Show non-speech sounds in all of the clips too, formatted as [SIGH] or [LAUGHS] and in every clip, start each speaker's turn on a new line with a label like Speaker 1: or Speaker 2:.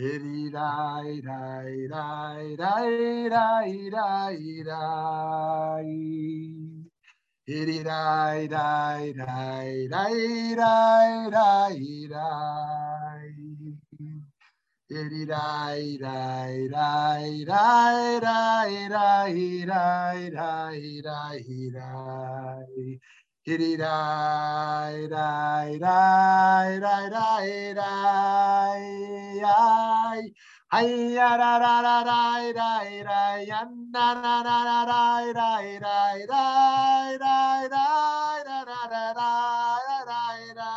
Speaker 1: Itty die die die die die die die. Itty die die die die die die die die die. Itty die die die die die die. Ay ya da da da da da da ya na na na na da da da da da da da da da da da da da.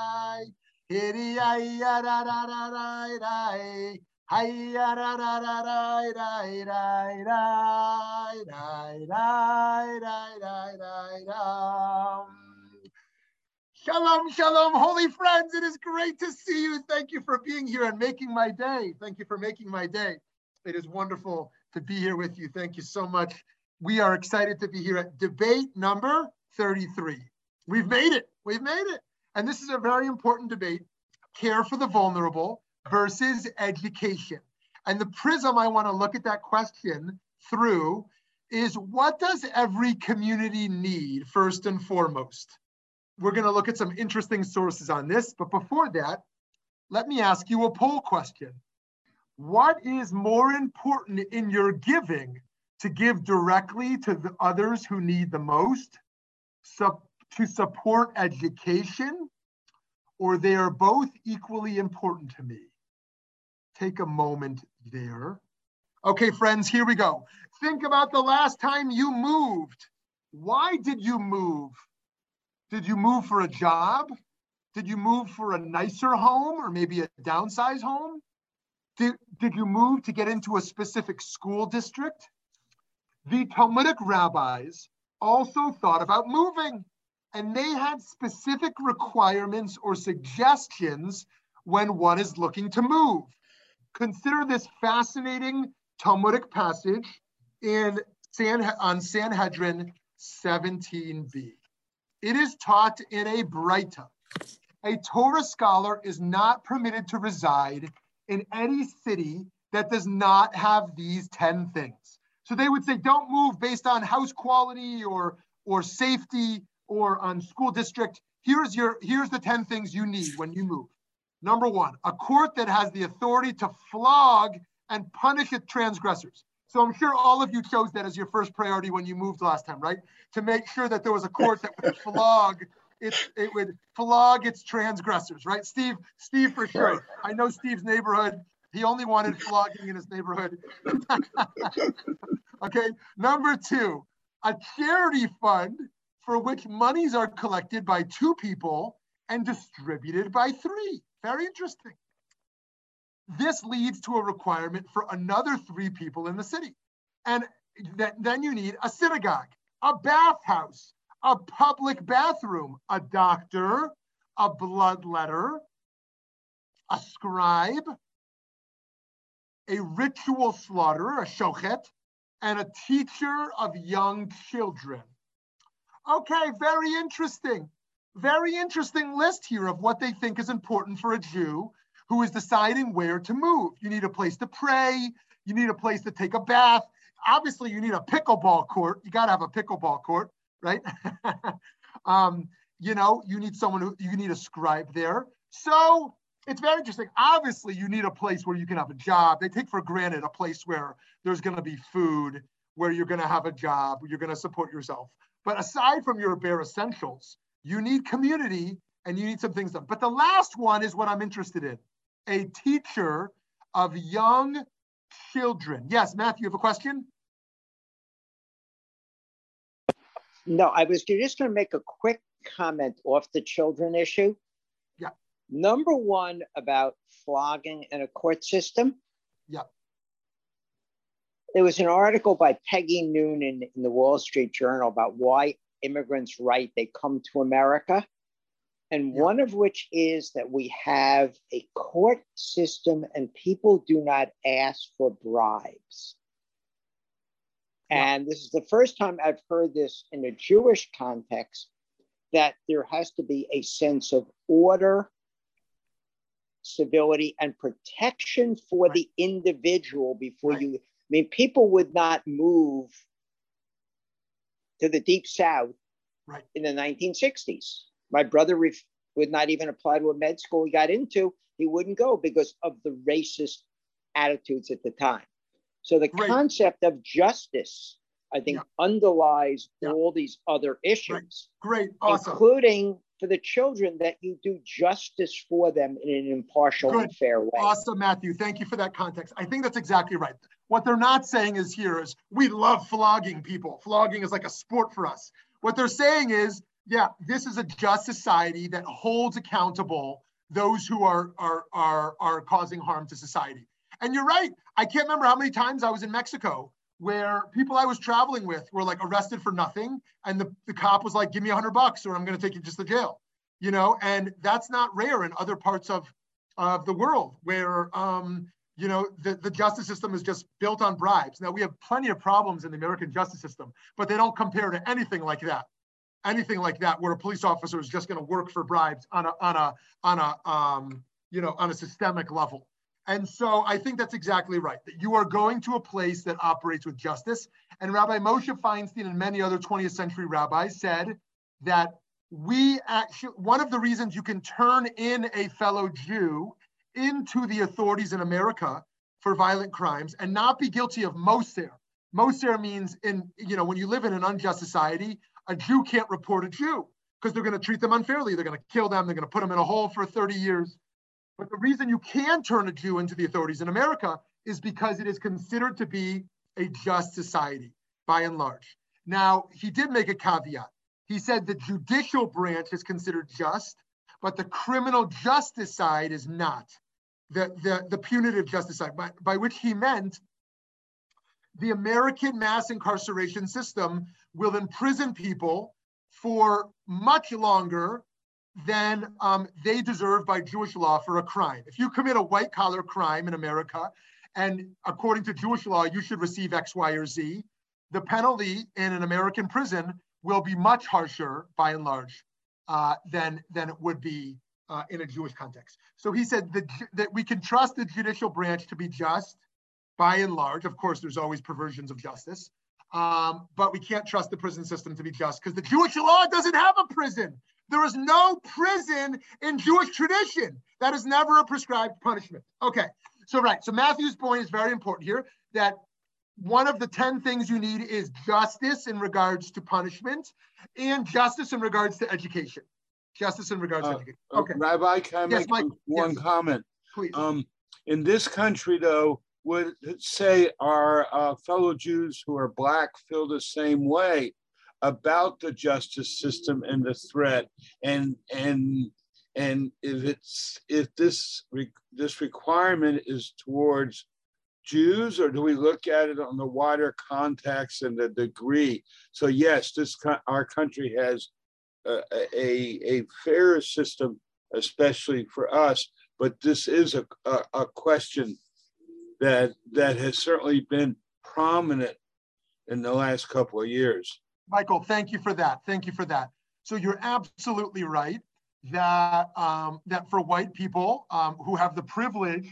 Speaker 1: Itty ay ya da da da da da. Ay ya da da da da da da da da da da da da da. Shalom, shalom, holy friends. It is great to see you. Thank you for being here and making my day. Thank you for making my day. It is wonderful to be here with you. Thank you so much. We are excited to be here at debate number 33. We've made it. We've made it. And this is a very important debate care for the vulnerable versus education. And the prism I want to look at that question through is what does every community need first and foremost? We're going to look at some interesting sources on this. But before that, let me ask you a poll question. What is more important in your giving to give directly to the others who need the most, so, to support education, or they are both equally important to me? Take a moment there. Okay, friends, here we go. Think about the last time you moved. Why did you move? Did you move for a job? Did you move for a nicer home or maybe a downsized home? Did, did you move to get into a specific school district? The Talmudic rabbis also thought about moving, and they had specific requirements or suggestions when one is looking to move. Consider this fascinating Talmudic passage in San, on Sanhedrin 17b. It is taught in a Breita. A Torah scholar is not permitted to reside in any city that does not have these 10 things. So they would say, don't move based on house quality or, or safety or on school district. Here's, your, here's the 10 things you need when you move. Number one, a court that has the authority to flog and punish its transgressors. So I'm sure all of you chose that as your first priority when you moved last time, right? To make sure that there was a court that would [LAUGHS] flog its it would flog its transgressors, right? Steve, Steve for sure. I know Steve's neighborhood. He only wanted flogging in his neighborhood. [LAUGHS] okay, number two, a charity fund for which monies are collected by two people and distributed by three. Very interesting. This leads to a requirement for another three people in the city. And th- then you need a synagogue, a bathhouse, a public bathroom, a doctor, a bloodletter, a scribe, a ritual slaughterer, a shochet, and a teacher of young children. Okay, very interesting. Very interesting list here of what they think is important for a Jew who is deciding where to move. You need a place to pray. You need a place to take a bath. Obviously, you need a pickleball court. You got to have a pickleball court, right? [LAUGHS] um, you know, you need someone who you need a scribe there. So it's very interesting. Obviously, you need a place where you can have a job. They take for granted a place where there's going to be food, where you're going to have a job, you're going to support yourself. But aside from your bare essentials, you need community and you need some things done. But the last one is what I'm interested in a teacher of young children. Yes, Matthew, you have a question?
Speaker 2: No, I was just going to make a quick comment off the children issue.
Speaker 1: Yeah.
Speaker 2: Number one about flogging in a court system.
Speaker 1: Yeah.
Speaker 2: there was an article by Peggy Noonan in the Wall Street Journal about why immigrants write they come to America. And yeah. one of which is that we have a court system and people do not ask for bribes. Yeah. And this is the first time I've heard this in a Jewish context that there has to be a sense of order, civility, and protection for right. the individual before right. you. I mean, people would not move to the deep south right. in the 1960s. My brother ref- would not even apply to a med school he got into. He wouldn't go because of the racist attitudes at the time. So the Great. concept of justice, I think, yeah. underlies yeah. all these other issues.
Speaker 1: Great, Great. awesome.
Speaker 2: Including for the children that you do justice for them in an impartial Good. and fair way.
Speaker 1: Awesome, Matthew. Thank you for that context. I think that's exactly right. What they're not saying is here is we love flogging people. Flogging is like a sport for us. What they're saying is, yeah, this is a just society that holds accountable those who are are are, are causing harm to society. And you're right. I can't remember how many times I was in Mexico where people I was traveling with were like arrested for nothing. And the, the cop was like, give me a hundred bucks or I'm going to take you just to jail, you know? And that's not rare in other parts of, of the world where, um, you know, the, the justice system is just built on bribes. Now we have plenty of problems in the American justice system, but they don't compare to anything like that. Anything like that, where a police officer is just going to work for bribes on a on a on a um, you know on a systemic level. And so I think that's exactly right, that you are going to a place that operates with justice. And Rabbi Moshe Feinstein and many other 20th century rabbis said that we actually, one of the reasons you can turn in a fellow Jew into the authorities in America for violent crimes and not be guilty of moser. Moser means in, you know, when you live in an unjust society, a Jew can't report a Jew because they're going to treat them unfairly. They're going to kill them. They're going to put them in a hole for 30 years. But the reason you can turn a Jew into the authorities in America is because it is considered to be a just society by and large. Now, he did make a caveat. He said the judicial branch is considered just, but the criminal justice side is not. The, the, the punitive justice side, by, by which he meant the American mass incarceration system will imprison people for much longer than um, they deserve by Jewish law for a crime. If you commit a white collar crime in America, and according to Jewish law, you should receive X, Y, or Z, the penalty in an American prison will be much harsher by and large uh, than, than it would be uh, in a Jewish context. So he said that, that we can trust the judicial branch to be just by and large. Of course, there's always perversions of justice, um, but we can't trust the prison system to be just because the Jewish law doesn't have a prison. There is no prison in Jewish tradition. That is never a prescribed punishment. Okay, so right. So Matthew's point is very important here that one of the 10 things you need is justice in regards to punishment and justice in regards to education. Justice in regards uh, to education.
Speaker 3: Uh, okay. Rabbi, can I yes, make Mike, one yes. comment?
Speaker 1: Please.
Speaker 3: Um, in this country, though, would say our uh, fellow Jews who are Black feel the same way about the justice system and the threat and and and if it's if this this requirement is towards Jews or do we look at it on the wider context and the degree? So yes, this our country has a, a, a fair system, especially for us. But this is a, a, a question that that has certainly been prominent in the last couple of years.
Speaker 1: Michael, thank you for that. Thank you for that. So you're absolutely right that um, that for white people um, who have the privilege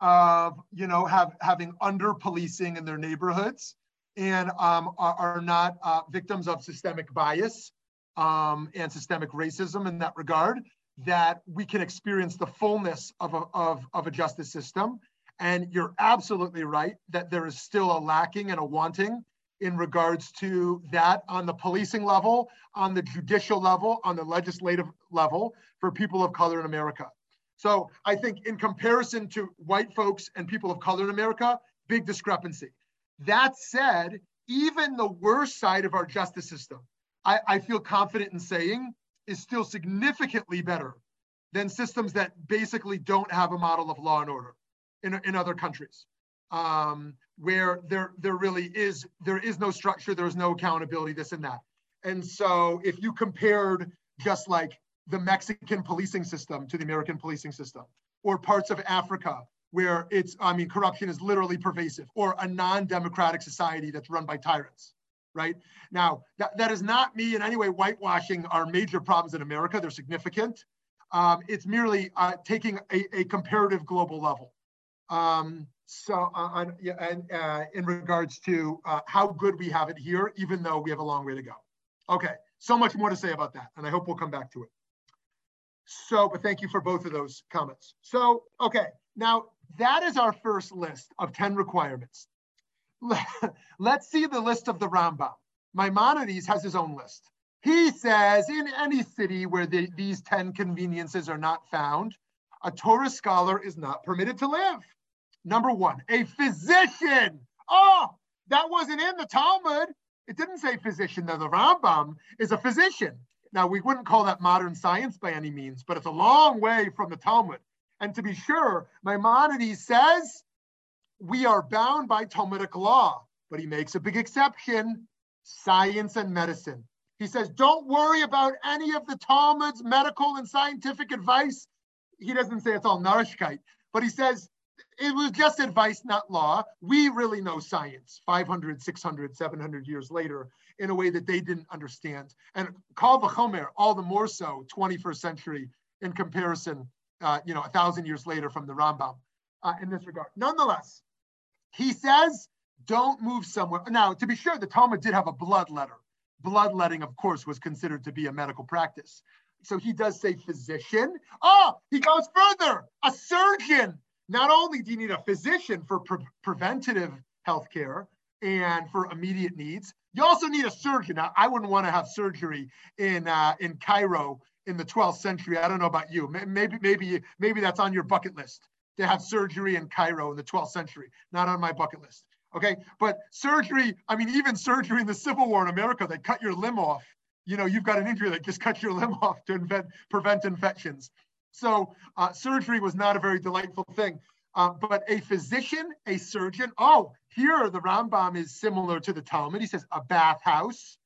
Speaker 1: of you know have having under policing in their neighborhoods and um, are, are, not uh, victims of systemic bias um, and systemic racism in that regard, that we can experience the fullness of a, of, of a justice system. And you're absolutely right that there is still a lacking and a wanting in regards to that on the policing level, on the judicial level, on the legislative level for people of color in America. So I think in comparison to white folks and people of color in America, big discrepancy. That said, even the worst side of our justice system, I, I feel confident in saying is still significantly better than systems that basically don't have a model of law and order in, in other countries. Um, where there there really is there is no structure, there's no accountability, this and that. And so if you compared just like the Mexican policing system to the American policing system, or parts of Africa where it's, I mean, corruption is literally pervasive, or a non-democratic society that's run by tyrants, right? Now, that, that is not me in any way whitewashing our major problems in America. They're significant. Um, it's merely uh, taking a, a, comparative global level. Um, so uh, on, yeah, and uh, in regards to uh, how good we have it here, even though we have a long way to go. Okay, so much more to say about that, and I hope we'll come back to it. So, but thank you for both of those comments. So, okay, now that is our first list of 10 requirements. [LAUGHS] Let's see the list of the Rambam. Maimonides has his own list. He says in any city where the, these 10 conveniences are not found, a Torah scholar is not permitted to live. Number one, a physician. Oh, that wasn't in the Talmud. It didn't say physician. Now, the Rambam is a physician. Now, we wouldn't call that modern science by any means, but it's a long way from the Talmud. And to be sure, Maimonides says we are bound by Talmudic law, but he makes a big exception science and medicine. He says, don't worry about any of the Talmud's medical and scientific advice. He doesn't say it's all narishkeit, but he says it was just advice, not law. We really know science 500, 600, 700 years later in a way that they didn't understand. And Kal Vachomer, all the more so, 21st century in comparison, uh, you know, a thousand years later from the Rambam uh, in this regard. Nonetheless, he says, don't move somewhere. Now, to be sure, the Talmud did have a blood letter. Bloodletting, of course, was considered to be a medical practice. So he does say physician. Oh, he goes further, a surgeon. Not only do you need a physician for pre- preventative health care and for immediate needs, you also need a surgeon. Now, I wouldn't want to have surgery in uh, in Cairo in the 12th century. I don't know about you. Maybe maybe maybe that's on your bucket list to have surgery in Cairo in the 12th century. Not on my bucket list. Okay, but surgery. I mean, even surgery in the Civil War in America, they cut your limb off. You know, you've got an injury, they just cut your limb [LAUGHS] off to invent, prevent infections. So uh, surgery was not a very delightful thing. Uh, but a physician, a surgeon, oh, here the Rambam is similar to the Talmud. He says a bathhouse,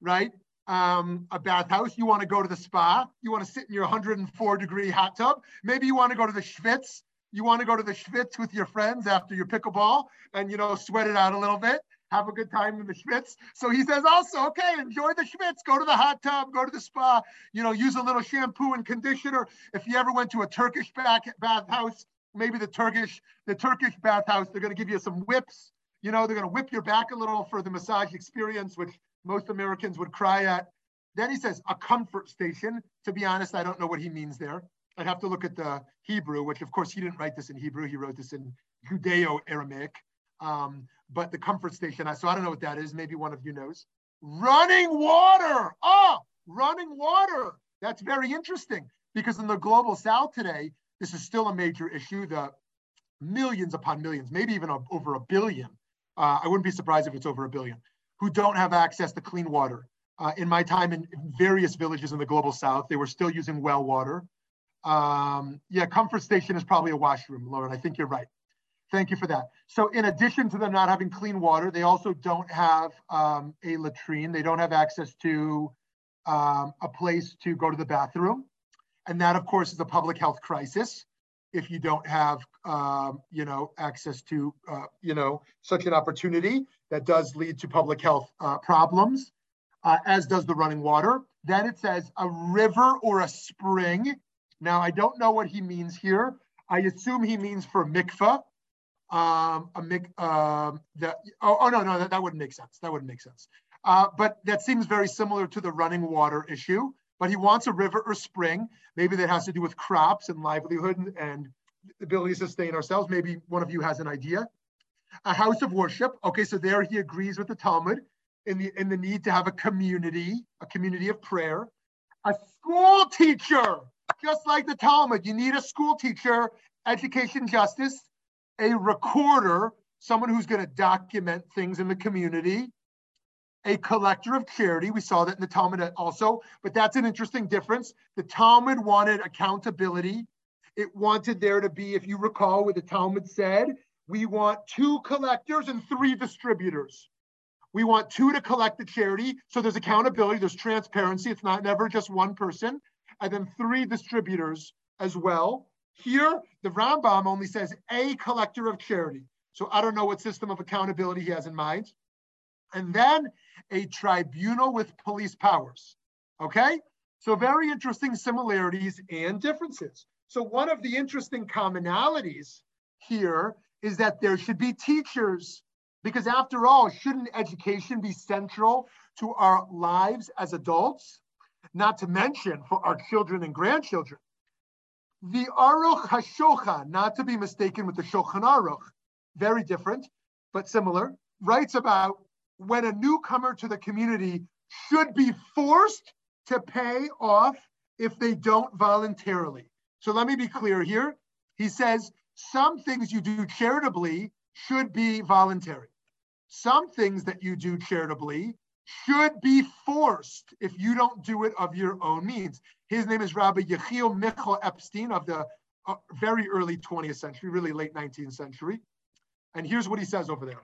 Speaker 1: right? Um, a bathhouse. You want to go to the spa. You want to sit in your 104 degree hot tub. Maybe you want to go to the schwitz. You want to go to the schwitz with your friends after your pickleball and, you know, sweat it out a little bit. Have a good time in the schwitz. So he says also, okay, enjoy the schwitz. Go to the hot tub. Go to the spa. You know, use a little shampoo and conditioner. If you ever went to a Turkish bath bathhouse, maybe the Turkish, the Turkish bathhouse, they're going to give you some whips. You know, they're going to whip your back a little for the massage experience, which most Americans would cry at. Then he says a comfort station. To be honest, I don't know what he means there. I'd have to look at the Hebrew, which of course he didn't write this in Hebrew. He wrote this in Judeo-Aramaic. Um, but the comfort station, so I don't know what that is. Maybe one of you knows. Running water. Oh, running water. That's very interesting because in the global south today, this is still a major issue. The millions upon millions, maybe even over a billion, uh, I wouldn't be surprised if it's over a billion, who don't have access to clean water. Uh, in my time in various villages in the global south, they were still using well water. Um, yeah, comfort station is probably a washroom, Lauren. I think you're right. Thank you for that. So in addition to them not having clean water, they also don't have um, a latrine. They don't have access to um, a place to go to the bathroom. And that, of course, is a public health crisis if you don't have, um, you know, access to, uh, you know, such an opportunity that does lead to public health uh, problems, uh, as does the running water. Then it says a river or a spring. Now, I don't know what he means here. I assume he means for mikvah. Um, a um, that, oh, oh, no, no, that, that wouldn't make sense. That wouldn't make sense. Uh, but that seems very similar to the running water issue but he wants a river or spring. Maybe that has to do with crops and livelihood and, and the ability to sustain ourselves. Maybe one of you has an idea. A house of worship. Okay, so there he agrees with the Talmud in the in the need to have a community, a community of prayer. A school teacher, just like the Talmud, you need a school teacher, education justice, a recorder, someone who's going to document things in the community, a collector of charity. We saw that in the Talmud also, but that's an interesting difference. The Talmud wanted accountability. It wanted there to be, if you recall what the Talmud said, we want two collectors and three distributors. We want two to collect the charity. So there's accountability, there's transparency. It's not never just one person. And then three distributors as well. Here, the Rambam only says a collector of charity. So I don't know what system of accountability he has in mind. And then a tribunal with police powers. Okay? So very interesting similarities and differences. So one of the interesting commonalities here is that there should be teachers because after all, shouldn't education be central to our lives as adults? Not to mention for our children and grandchildren. The Aruch HaShulchan, not to be mistaken with the Shulchan Aruch, very different, but similar, writes about when a newcomer to the community should be forced to pay off if they don't voluntarily. So let me be clear here. He says some things you do charitably should be voluntary. Some things that you do charitably should be forced if you don't do it of your own means. His name is Rabbi Yechiel Michal Epstein of the uh, very early 20th century, really late 19th century. And here's what he says over there.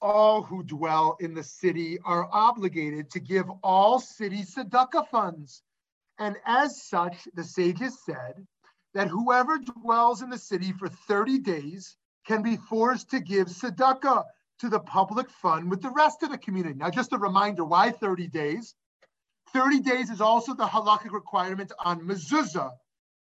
Speaker 1: All who dwell in the city are obligated to give all city tzedakah funds. And as such, the sages said that whoever dwells in the city for 30 days can be forced to give tzedakah to the public fund with the rest of the community. Now, just a reminder, why 30 days? 30 days is also the halakhic requirement on mezuzah.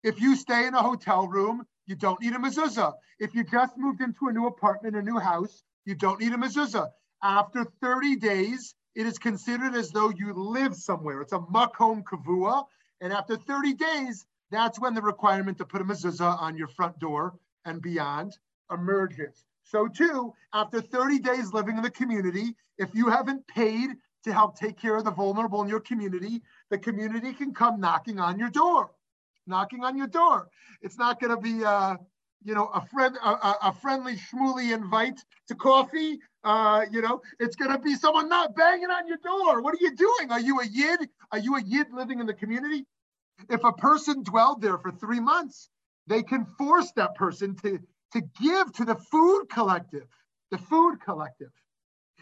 Speaker 1: If you stay in a hotel room, you don't need a mezuzah. If you just moved into a new apartment, a new house, you don't need a mezuzah. After 30 days, it is considered as though you live somewhere. It's a makom kavua. And after 30 days, that's when the requirement to put a mezuzah on your front door and beyond emerges. So too, after 30 days living in the community, if you haven't paid to help take care of the vulnerable in your community, the community can come knocking on your door, knocking on your door. It's not going to be, uh, you know, a friend, a, a friendly schmooly invite to coffee. Uh, you know, it's going to be someone not banging on your door. What are you doing? Are you a yid? Are you a yid living in the community? If a person dwelled there for three months, they can force that person to to give to the food collective, the food collective.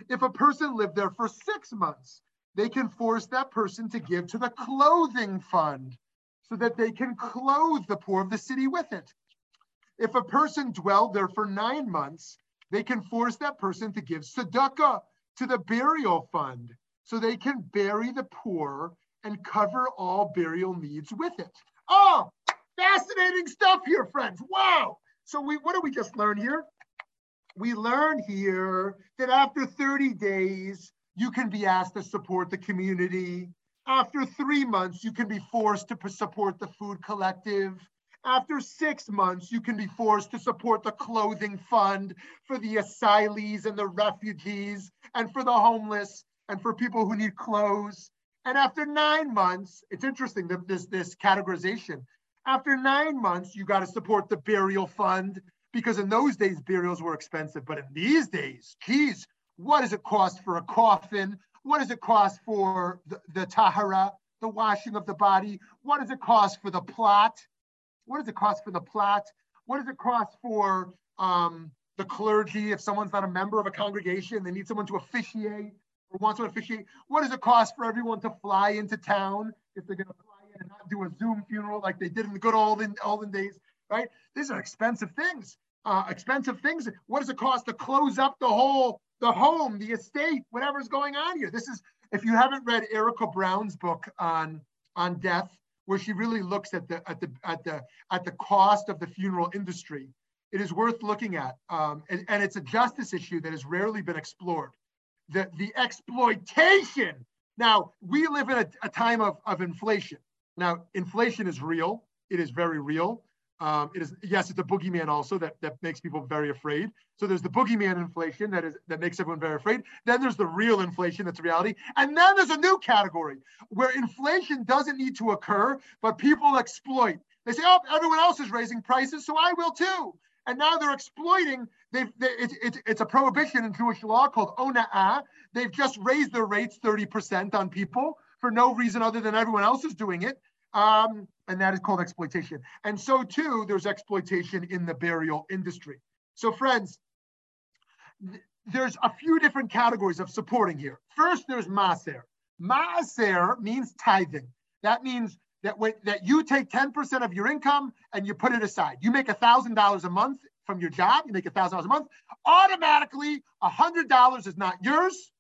Speaker 1: If a person lived there for six months, they can force that person to give to the clothing fund so that they can clothe the poor of the city with it. If a person dwelled there for nine months, they can force that person to give tzedakah to the burial fund so they can bury the poor and cover all burial needs with it. Oh, fascinating stuff here, friends. Wow. So we, what do we just learn here? We learn here that after 30 days, you can be asked to support the community. After three months, you can be forced to support the food collective. After six months, you can be forced to support the clothing fund for the asylees and the refugees and for the homeless and for people who need clothes. And after nine months, it's interesting that this, this categorization. After nine months, you got to support the burial fund because in those days, burials were expensive. But in these days, geez, what does it cost for a coffin? What does it cost for the, the tahara, the washing of the body? What does it cost for the plot? What does it cost for the plot? What does it cost for um, the clergy if someone's not a member of a congregation, they need someone to officiate or wants to officiate? What does it cost for everyone to fly into town if they're going to fly in and not do a Zoom funeral like they did in the good olden olden days, right? These are expensive things. Uh, expensive things. What does it cost to close up the whole, the home, the estate, whatever's going on here? This is, if you haven't read Erica Brown's book on on death, where she really looks at the at the at the at the cost of the funeral industry, it is worth looking at. Um, and, and it's a justice issue that has rarely been explored. The the exploitation. Now we live in a, a time of, of inflation. Now, inflation is real. It is very real. Um, it is yes, it's a boogeyman also that, that makes people very afraid. So there's the boogeyman inflation that is that makes everyone very afraid. Then there's the real inflation that's reality, and then there's a new category where inflation doesn't need to occur, but people exploit. They say, "Oh, everyone else is raising prices, so I will too." And now they're exploiting. They've they, it, it, it's a prohibition in Jewish law called ona'ah. They've just raised their rates 30% on people for no reason other than everyone else is doing it. Um, and that is called exploitation. And so too, there's exploitation in the burial industry. So, friends, th- there's a few different categories of supporting here. First, there's maaser. Maaser means tithing. That means that when, that you take 10% of your income and you put it aside. You make $1,000 a month from your job, you make $1,000 a month. Automatically, $100 is not yours.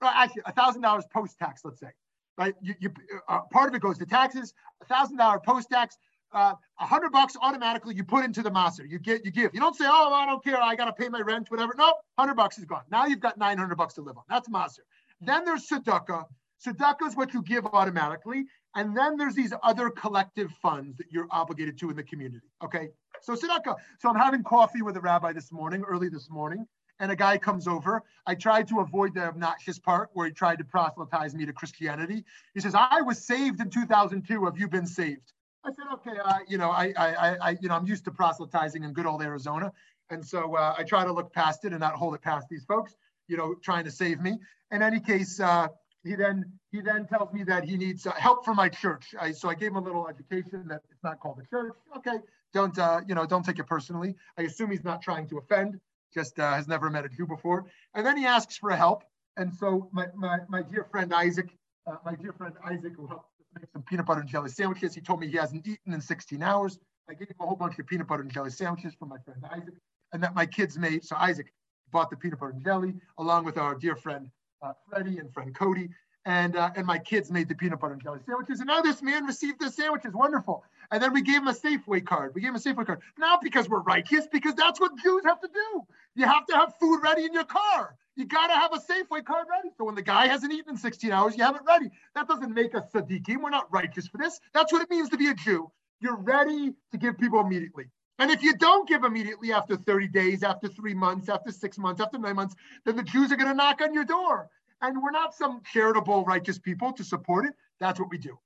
Speaker 1: Well, actually, $1,000 post tax, let's say. Right? You, you uh, part of it goes to taxes, a $1,000 post tax, uh, a hundred bucks automatically you put into the maaser. You get, you give. You don't say, oh, I don't care. I got to pay my rent, whatever. No, hundred bucks is gone. Now you've got 900 bucks to live on. That's maaser. Then there's tzedakah. Tzedakah is what you give automatically. And then there's these other collective funds that you're obligated to in the community. Okay. So tzedakah. So I'm having coffee with a rabbi this morning, early this morning, and a guy comes over. I tried to avoid the obnoxious part where he tried to proselytize me to Christianity. He says, I was saved in 2002. Have you been saved? I said, okay, uh, you know, I, I, I, you know, I'm used to proselytizing in good old Arizona, and so uh, I try to look past it and not hold it past these folks, you know, trying to save me. In any case, uh, he then he then tells me that he needs uh, help from my church. I, so I gave him a little education that it's not called a church. Okay, don't uh, you know, don't take it personally. I assume he's not trying to offend, just uh, has never met a Jew before. And then he asks for help, and so my my, my dear friend Isaac, my dear friend Isaac, who helped make some peanut butter and jelly sandwiches. He told me he hasn't eaten in 16 hours. I gave him a whole bunch of peanut butter and jelly sandwiches from my friend Isaac, and that my kids made. So Isaac bought the peanut butter and jelly along with our dear friend uh, Freddie and friend Cody. And, uh, and my kids made the peanut butter and jelly sandwiches. And now this man received the sandwiches. Wonderful. And then we gave him a Safeway card. We gave him a Safeway card. Not because we're righteous, because that's what Jews have to do. You have to have food ready in your car you got to have a Safeway card ready. So when the guy hasn't eaten in 16 hours, you have it ready. That doesn't make us tzaddikim. We're not righteous for this. That's what it means to be a Jew. You're ready to give people immediately. And if you don't give immediately after 30 days, after three months, after six months, after nine months, then the Jews are going to knock on your door. And we're not some charitable, righteous people to support it. That's what we do.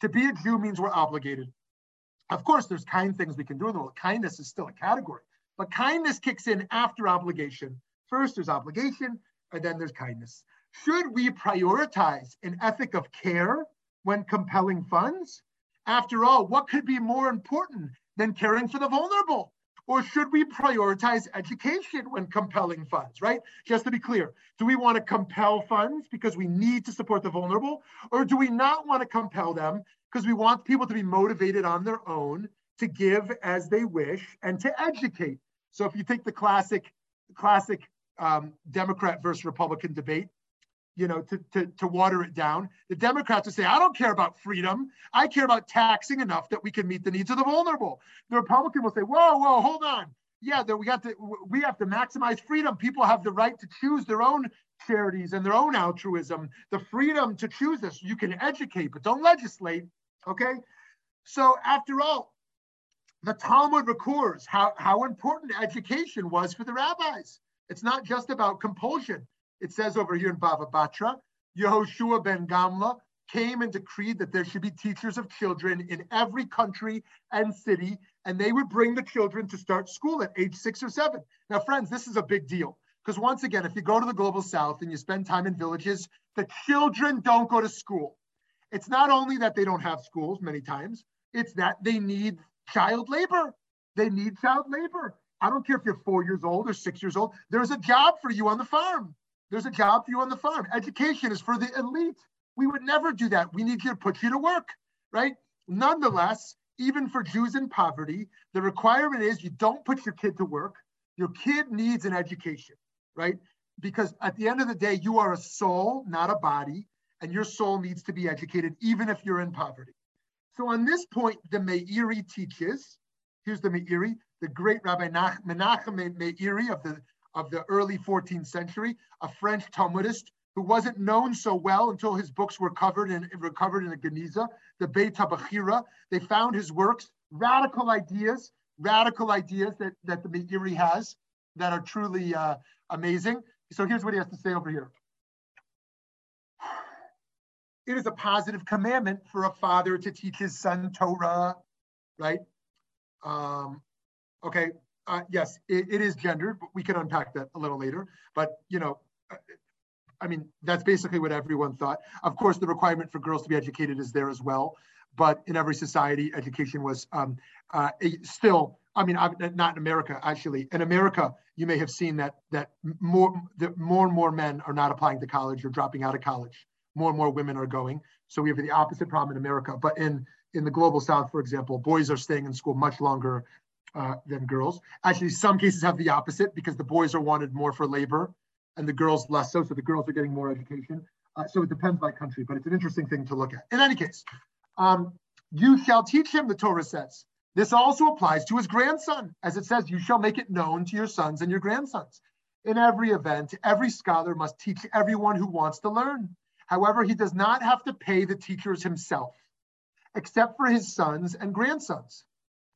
Speaker 1: To be a Jew means we're obligated. Of course, there's kind things we can do in the world. Kindness is still a category, but kindness kicks in after obligation. First, there's obligation, and then there's kindness. Should we prioritize an ethic of care when compelling funds? After all, what could be more important than caring for the vulnerable? Or should we prioritize education when compelling funds, right? Just to be clear, do we want to compel funds because we need to support the vulnerable? Or do we not want to compel them because we want people to be motivated on their own to give as they wish and to educate? So if you take the classic, classic um, Democrat versus Republican debate, you know, to, to, to water it down. The Democrats will say, I don't care about freedom. I care about taxing enough that we can meet the needs of the vulnerable. The Republican will say, whoa, whoa, hold on. Yeah, we got to we have to maximize freedom. People have the right to choose their own charities and their own altruism, the freedom to choose this. You can educate, but don't legislate. Okay. So after all, the Talmud records how, how important education was for the rabbis. It's not just about compulsion. It says over here in Bava Batra, Yehoshua ben Gamla came and decreed that there should be teachers of children in every country and city, and they would bring the children to start school at age six or seven. Now, friends, this is a big deal because once again, if you go to the global south and you spend time in villages, the children don't go to school. It's not only that they don't have schools many times, it's that they need child labor. They need child labor. I don't care if you're four years old or six years old. There's a job for you on the farm. There's a job for you on the farm. Education is for the elite. We would never do that. We need you to put you to work, right? Nonetheless, even for Jews in poverty, the requirement is you don't put your kid to work. Your kid needs an education, right? Because at the end of the day, you are a soul, not a body, and your soul needs to be educated, even if you're in poverty. So on this point, the Meiri teaches, here's the Meiri, the great Rabbi Menachem Meiri of the, of the early 14th century, a French Talmudist who wasn't known so well until his books were covered and recovered in the Geniza, the Beit HaBechira. They found his works, radical ideas, radical ideas that, that the Meiri has that are truly uh, amazing. So here's what he has to say over here. It is a positive commandment for a father to teach his son Torah, right? Um, Okay, uh, yes, it, it is gendered, but we can unpack that a little later. But, you know, I mean, that's basically what everyone thought. Of course, the requirement for girls to be educated is there as well. But in every society, education was um, uh, still I mean, not in America, actually. In America, you may have seen that that more that more and more men are not applying to college or dropping out of college. More and more women are going. So we have the opposite problem in America. But in in the global South, for example, boys are staying in school much longer uh, than girls. Actually, some cases have the opposite because the boys are wanted more for labor and the girls less so. So the girls are getting more education. Uh, so it depends by country, but it's an interesting thing to look at. In any case, um, you shall teach him, the Torah says. This also applies to his grandson, as it says, you shall make it known to your sons and your grandsons. In every event, every scholar must teach everyone who wants to learn. However, he does not have to pay the teachers himself, except for his sons and grandsons,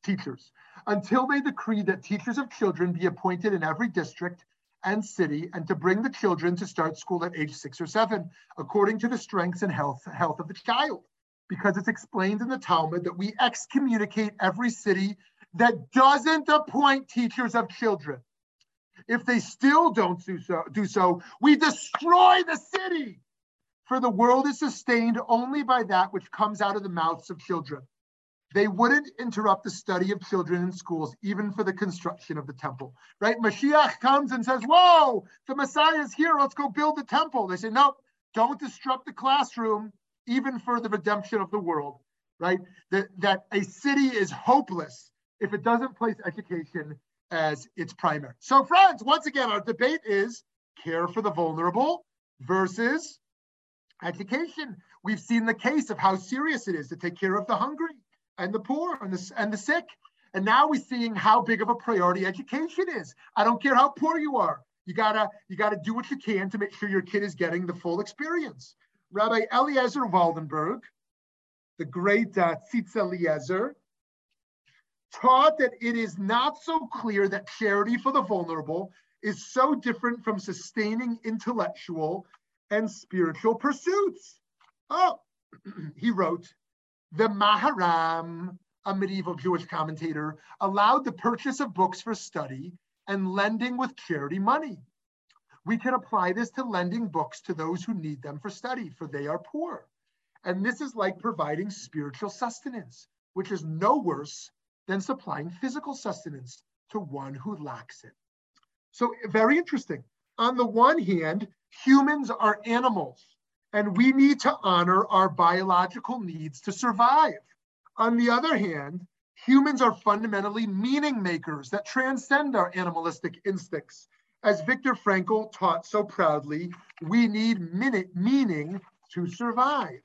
Speaker 1: teachers, until they decree that teachers of children be appointed in every district and city, and to bring the children to start school at age six or seven, according to the strengths and health, health of the child because it's explained in the Talmud that we excommunicate every city that doesn't appoint teachers of children. If they still don't do so, do so, we destroy the city. For the world is sustained only by that which comes out of the mouths of children. They wouldn't interrupt the study of children in schools, even for the construction of the temple. Right? Mashiach comes and says, Whoa, the Messiah is here. Let's go build the temple. They say, No, don't disrupt the classroom even for the redemption of the world, right? That, that a city is hopeless if it doesn't place education as its primary. So, friends, once again, our debate is care for the vulnerable versus education. We've seen the case of how serious it is to take care of the hungry and the poor and the, and the sick. And now we're seeing how big of a priority education is. I don't care how poor you are. You gotta you gotta do what you can to make sure your kid is getting the full experience. Rabbi Eliezer Waldenberg, the great uh, Tzitz Eliezer, taught that it is not so clear that charity for the vulnerable is so different from sustaining intellectual and spiritual pursuits. Oh, [CLEARS THROAT] he wrote, the Maharam, a medieval Jewish commentator, allowed the purchase of books for study and lending with charity money. We can apply this to lending books to those who need them for study, for they are poor. And this is like providing spiritual sustenance, which is no worse than supplying physical sustenance to one who lacks it. So, very interesting. On the one hand, humans are animals, and we need to honor our biological needs to survive. On the other hand, humans are fundamentally meaning makers that transcend our animalistic instincts as Viktor Frankl taught so proudly, we need meaning to survive.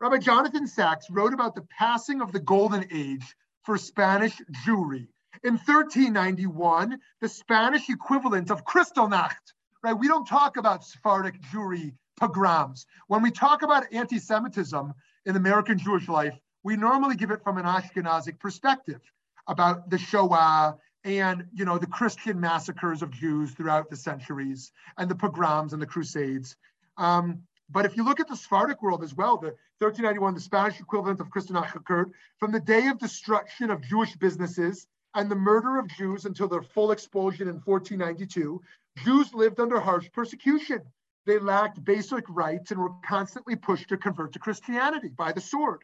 Speaker 1: Rabbi Jonathan Sacks wrote about the passing of the golden age for Spanish Jewry. In 1391, the Spanish equivalent of Kristallnacht, right? We don't talk about Sephardic Jewry pogroms. When we talk about anti-Semitism in American Jewish life, we normally give it from an Ashkenazic perspective about the Shoah and you know the Christian massacres of Jews throughout the centuries and the pogroms and the Crusades. Um, but if you look at the Sephardic world as well, the 1391, the Spanish equivalent of Kristallnacht occurred from the day of destruction of Jewish businesses and the murder of Jews until their full expulsion in 1492. Jews lived under harsh persecution. They lacked basic rights and were constantly pushed to convert to Christianity by the sword.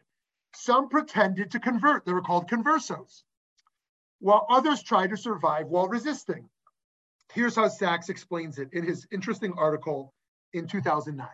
Speaker 1: Some pretended to convert. They were called conversos while others tried to survive while resisting. Here's how Sacks explains it in his interesting article in 2009.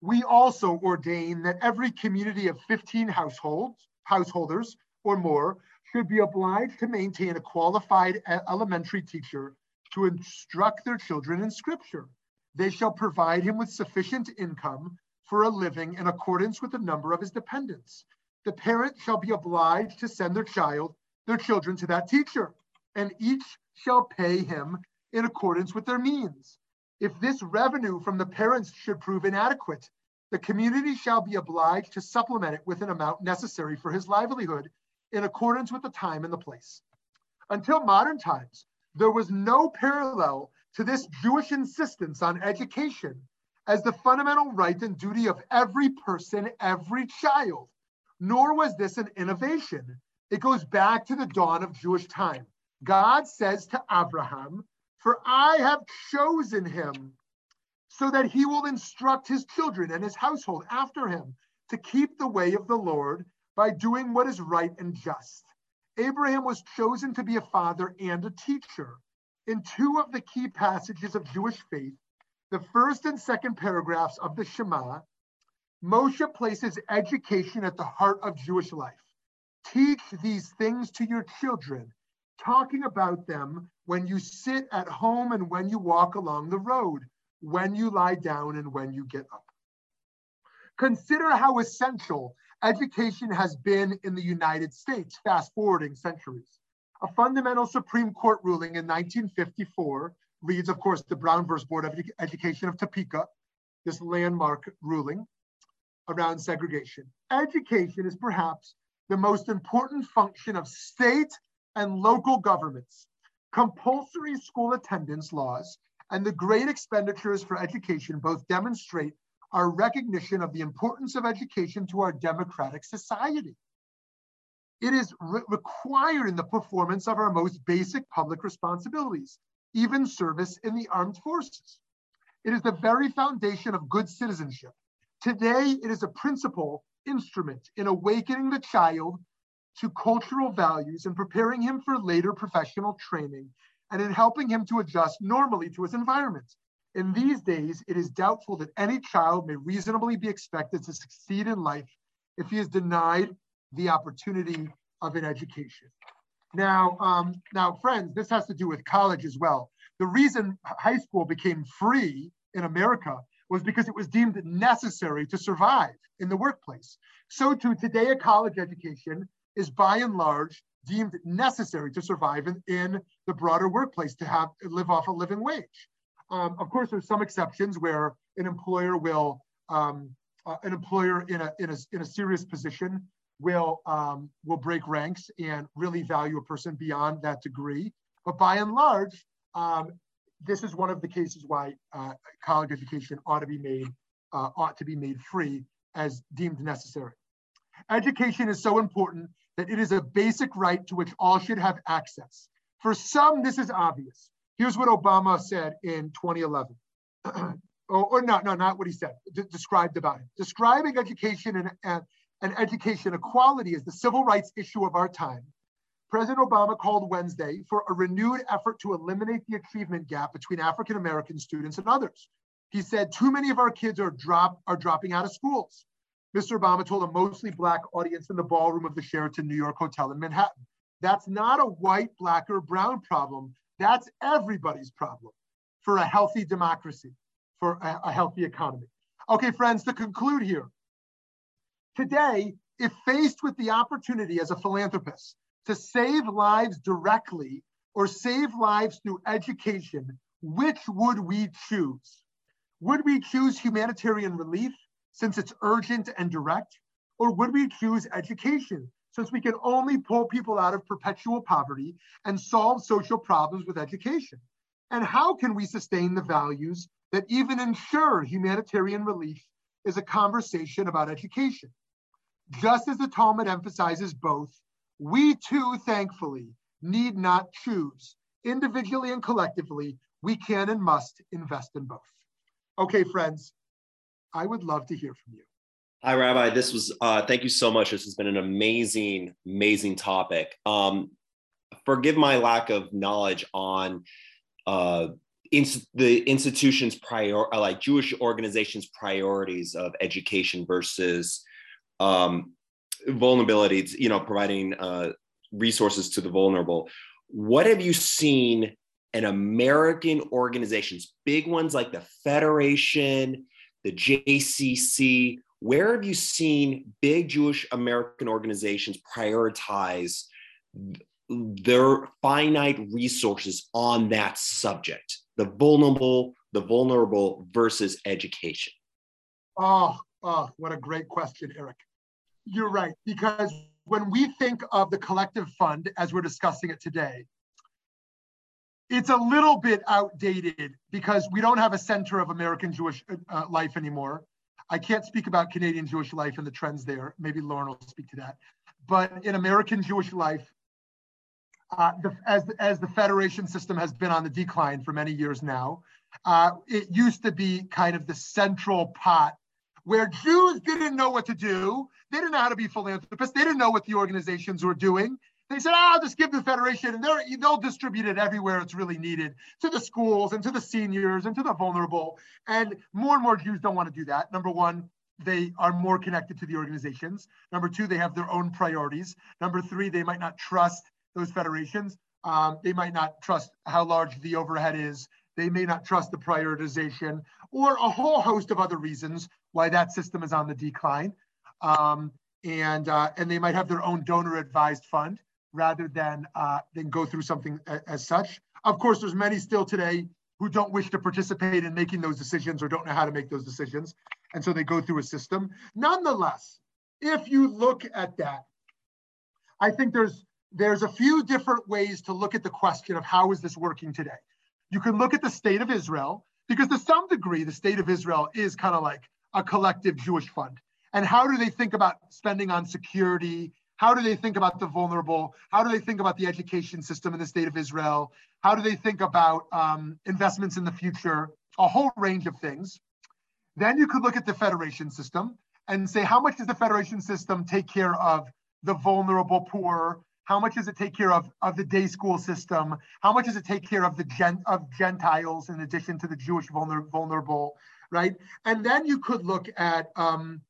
Speaker 1: We also ordain that every community of 15 households, householders or more should be obliged to maintain a qualified elementary teacher to instruct their children in scripture. They shall provide him with sufficient income for a living in accordance with the number of his dependents. The parent shall be obliged to send their child their children to that teacher, and each shall pay him in accordance with their means. If this revenue from the parents should prove inadequate, the community shall be obliged to supplement it with an amount necessary for his livelihood in accordance with the time and the place. Until modern times, there was no parallel to this Jewish insistence on education as the fundamental right and duty of every person, every child, nor was this an innovation it goes back to the dawn of Jewish time. God says to Abraham, For I have chosen him so that he will instruct his children and his household after him to keep the way of the Lord by doing what is right and just. Abraham was chosen to be a father and a teacher. In two of the key passages of Jewish faith, the first and second paragraphs of the Shema, Moshe places education at the heart of Jewish life. Teach these things to your children, talking about them when you sit at home and when you walk along the road, when you lie down and when you get up. Consider how essential education has been in the United States, fast forwarding centuries. A fundamental Supreme Court ruling in 1954 leads, of course, the Brown versus Board of Education of Topeka, this landmark ruling around segregation. Education is perhaps the most important function of state and local governments. Compulsory school attendance laws and the great expenditures for education both demonstrate our recognition of the importance of education to our democratic society. It is re required in the performance of our most basic public responsibilities, even service in the armed forces. It is the very foundation of good citizenship. Today, it is a principal instrument in awakening the child to cultural values and preparing him for later professional training and in helping him to adjust normally to his environment. In these days, it is doubtful that any child may reasonably be expected to succeed in life if he is denied the opportunity of an education. Now, um, now, friends, this has to do with college as well. The reason high school became free in America was because it was deemed necessary to survive in the workplace. So too, today a college education is by and large deemed necessary to survive in, in the broader workplace to have live off a living wage. Um, of course, there's some exceptions where an employer will um, uh, an employer in a, in a, in a serious position will, um, will break ranks and really value a person beyond that degree. But by and large, um, this is one of the cases why uh, college education ought to be made uh, ought to be made free as deemed necessary. Education is so important that it is a basic right to which all should have access. For some, this is obvious. Here's what Obama said in 2011. or, [CLEARS THROAT] or no, no, not what he said, described about it. Describing education and, and and education equality is the civil rights issue of our time, President Obama called Wednesday for a renewed effort to eliminate the achievement gap between African American students and others. He said too many of our kids are, drop, are dropping out of schools. Mr. Obama told a mostly Black audience in the ballroom of the Sheraton New York Hotel in Manhattan. That's not a white, Black, or brown problem. That's everybody's problem for a healthy democracy, for a, a healthy economy. Okay, friends, to conclude here, Today, if faced with the opportunity as a philanthropist to save lives directly or save lives through education, which would we choose? Would we choose humanitarian relief since it's urgent and direct? Or would we choose education since we can only pull people out of perpetual poverty and solve social problems with education? And how can we sustain the values that even ensure humanitarian relief is a conversation about education? Just as the Talmud emphasizes both, we too, thankfully, need not choose. Individually and collectively, we can and must invest in both. Okay, friends, I would love to hear from you.
Speaker 4: Hi, Rabbi. This was, uh, thank you so much. This has been an amazing, amazing topic. Um, forgive my lack of knowledge on uh, the institution's prior, uh, like Jewish organizations' priorities of education versus um, vulnerabilities, you know, providing uh, resources to the vulnerable. What have you seen in American organizations, big ones like the Federation, the JCC? Where have you seen big Jewish American organizations prioritize their finite resources on that subject, the vulnerable, the vulnerable versus education?
Speaker 1: Oh, oh, what a great question, Eric. You're right, because when we think of the collective fund as we're discussing it today, it's a little bit outdated because we don't have a center of American Jewish uh, life anymore. I can't speak about Canadian Jewish life and the trends there. Maybe Lauren will speak to that. But in American Jewish life, uh, the, as, as the federation system has been on the decline for many years now, uh, it used to be kind of the central pot where Jews didn't know what to do. They didn't know how to be philanthropists. They didn't know what the organizations were doing. They said, oh, I'll just give the Federation and they'll distribute it everywhere it's really needed to the schools and to the seniors and to the vulnerable. And more and more Jews don't want to do that. Number one, they are more connected to the organizations. Number two, they have their own priorities. Number three, they might not trust those federations. Um, they might not trust how large the overhead is. They may not trust the prioritization or a whole host of other reasons why that system is on the decline. Um, and, uh, and they might have their own donor advised fund rather than, uh, than go through something as, as such. Of course, there's many still today who don't wish to participate in making those decisions or don't know how to make those decisions. And so they go through a system. Nonetheless, if you look at that, I think there's there's a few different ways to look at the question of how is this working today. You can look at the state of Israel, because to some degree, the state of Israel is kind of like a collective Jewish fund. And how do they think about spending on security? How do they think about the vulnerable? How do they think about the education system in the state of Israel? How do they think about um, investments in the future? A whole range of things. Then you could look at the federation system and say, how much does the federation system take care of the vulnerable poor? How much does it take care of, of the day school system? How much does it take care of the gen, of Gentiles in addition to the Jewish vulner, vulnerable, right? And then you could look at um,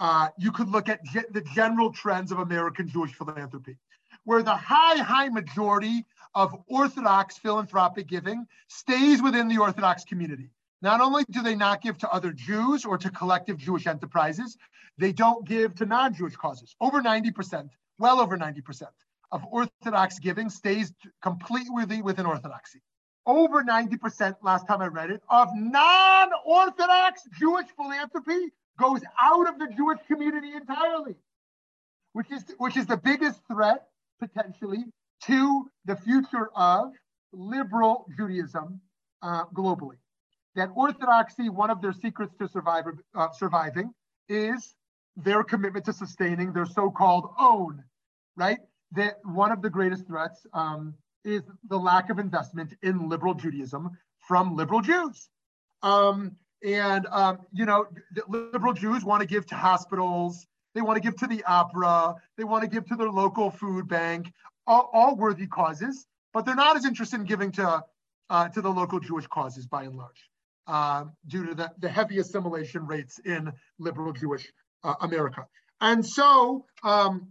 Speaker 1: uh, you could look at ge- the general trends of American Jewish philanthropy, where the high, high majority of Orthodox philanthropic giving stays within the Orthodox community. Not only do they not give to other Jews or to collective Jewish enterprises, they don't give to non Jewish causes. Over 90%, well over 90% of Orthodox giving stays completely within Orthodoxy. Over 90%, last time I read it, of non Orthodox Jewish philanthropy goes out of the Jewish community entirely, which is, which is the biggest threat potentially to the future of liberal Judaism uh, globally that orthodoxy, one of their secrets to uh, surviving is their commitment to sustaining their so-called own, right? That one of the greatest threats um, is the lack of investment in liberal Judaism from liberal Jews. Um, and, um, you know, liberal Jews want to give to hospitals, they want to give to the opera, they want to give to their local food bank, all, all worthy causes, but they're not as interested in giving to, uh, to the local Jewish causes by and large uh, due to the, the heavy assimilation rates in liberal Jewish uh, America. And so um,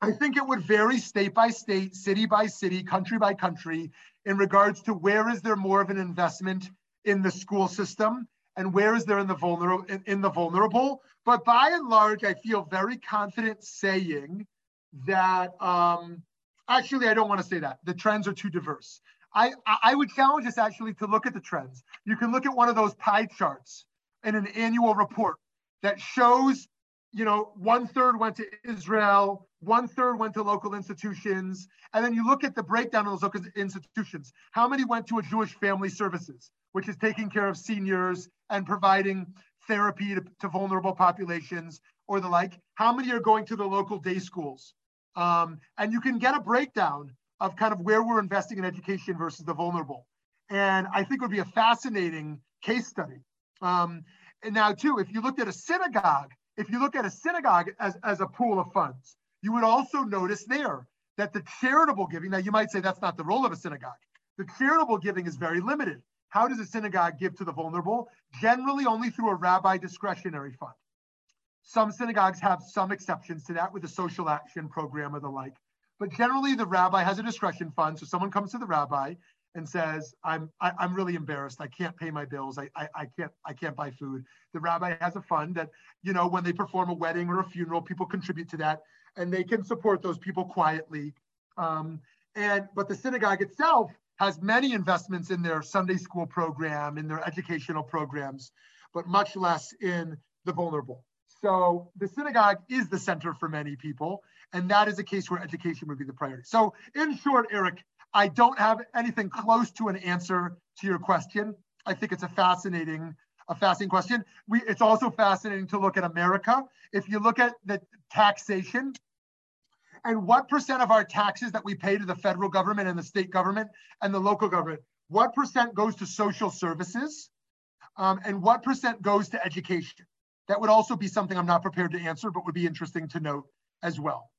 Speaker 1: I think it would vary state by state, city by city, country by country, in regards to where is there more of an investment in the school system and where is there in the vulnerable in, in the vulnerable. But by and large, I feel very confident saying that um, actually I don't want to say that. The trends are too diverse. I, I would challenge us actually to look at the trends. You can look at one of those pie charts in an annual report that shows, you know, one third went to Israel, one third went to local institutions, and then you look at the breakdown of those local institutions. How many went to a Jewish family services, which is taking care of seniors and providing therapy to, to vulnerable populations or the like? How many are going to the local day schools? Um, and you can get a breakdown of kind of where we're investing in education versus the vulnerable. And I think it would be a fascinating case study. Um, and now, too, if you looked at a synagogue, if you look at a synagogue as, as a pool of funds, you would also notice there that the charitable giving, now you might say that's not the role of a synagogue. The charitable giving is very limited. How does a synagogue give to the vulnerable? Generally, only through a rabbi discretionary fund. Some synagogues have some exceptions to that with a social action program or the like. But generally, the rabbi has a discretion fund. So someone comes to the rabbi and says, "I'm I, am i am really embarrassed. I can't pay my bills. I, I I can't I can't buy food." The rabbi has a fund that you know when they perform a wedding or a funeral, people contribute to that, and they can support those people quietly. Um, and but the synagogue itself has many investments in their Sunday school program, in their educational programs, but much less in the vulnerable. So the synagogue is the center for many people. And that is a case where education would be the priority. So in short, Eric, I don't have anything close to an answer to your question. I think it's a fascinating, a fascinating question. We, it's also fascinating to look at America. If you look at the taxation and what percent of our taxes that we pay to the federal government and the state government and the local government, what percent goes to social services um, and what percent goes to education? That would also be something I'm not prepared to answer, but would be interesting to note as well.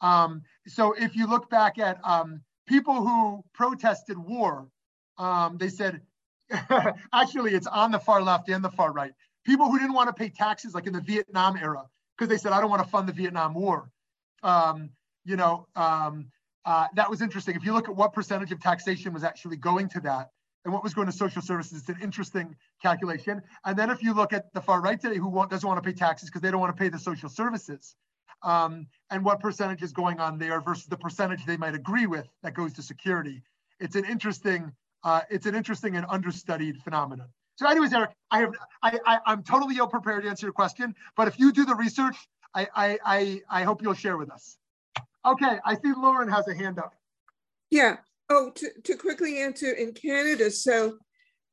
Speaker 1: Um, so if you look back at um, people who protested war, um, they said, [LAUGHS] actually, it's on the far left and the far right. People who didn't want to pay taxes, like in the Vietnam era, because they said, I don't want to fund the Vietnam War. Um, you know, um, uh, that was interesting. If you look at what percentage of taxation was actually going to that and what was going to social services, it's an interesting calculation. And then if you look at the far right today, who doesn't want to pay taxes because they don't want to pay the social services, um, and what percentage is going on there versus the percentage they might agree with that goes to security. It's an interesting, uh, it's an interesting and understudied phenomenon. So, anyways, Eric, I have, I, I, I'm totally ill prepared to answer your question, but if you do the research, I, I, I, I hope you'll share with us. Okay, I see Lauren has a hand up.
Speaker 5: Yeah. Oh, to, to quickly answer in Canada, so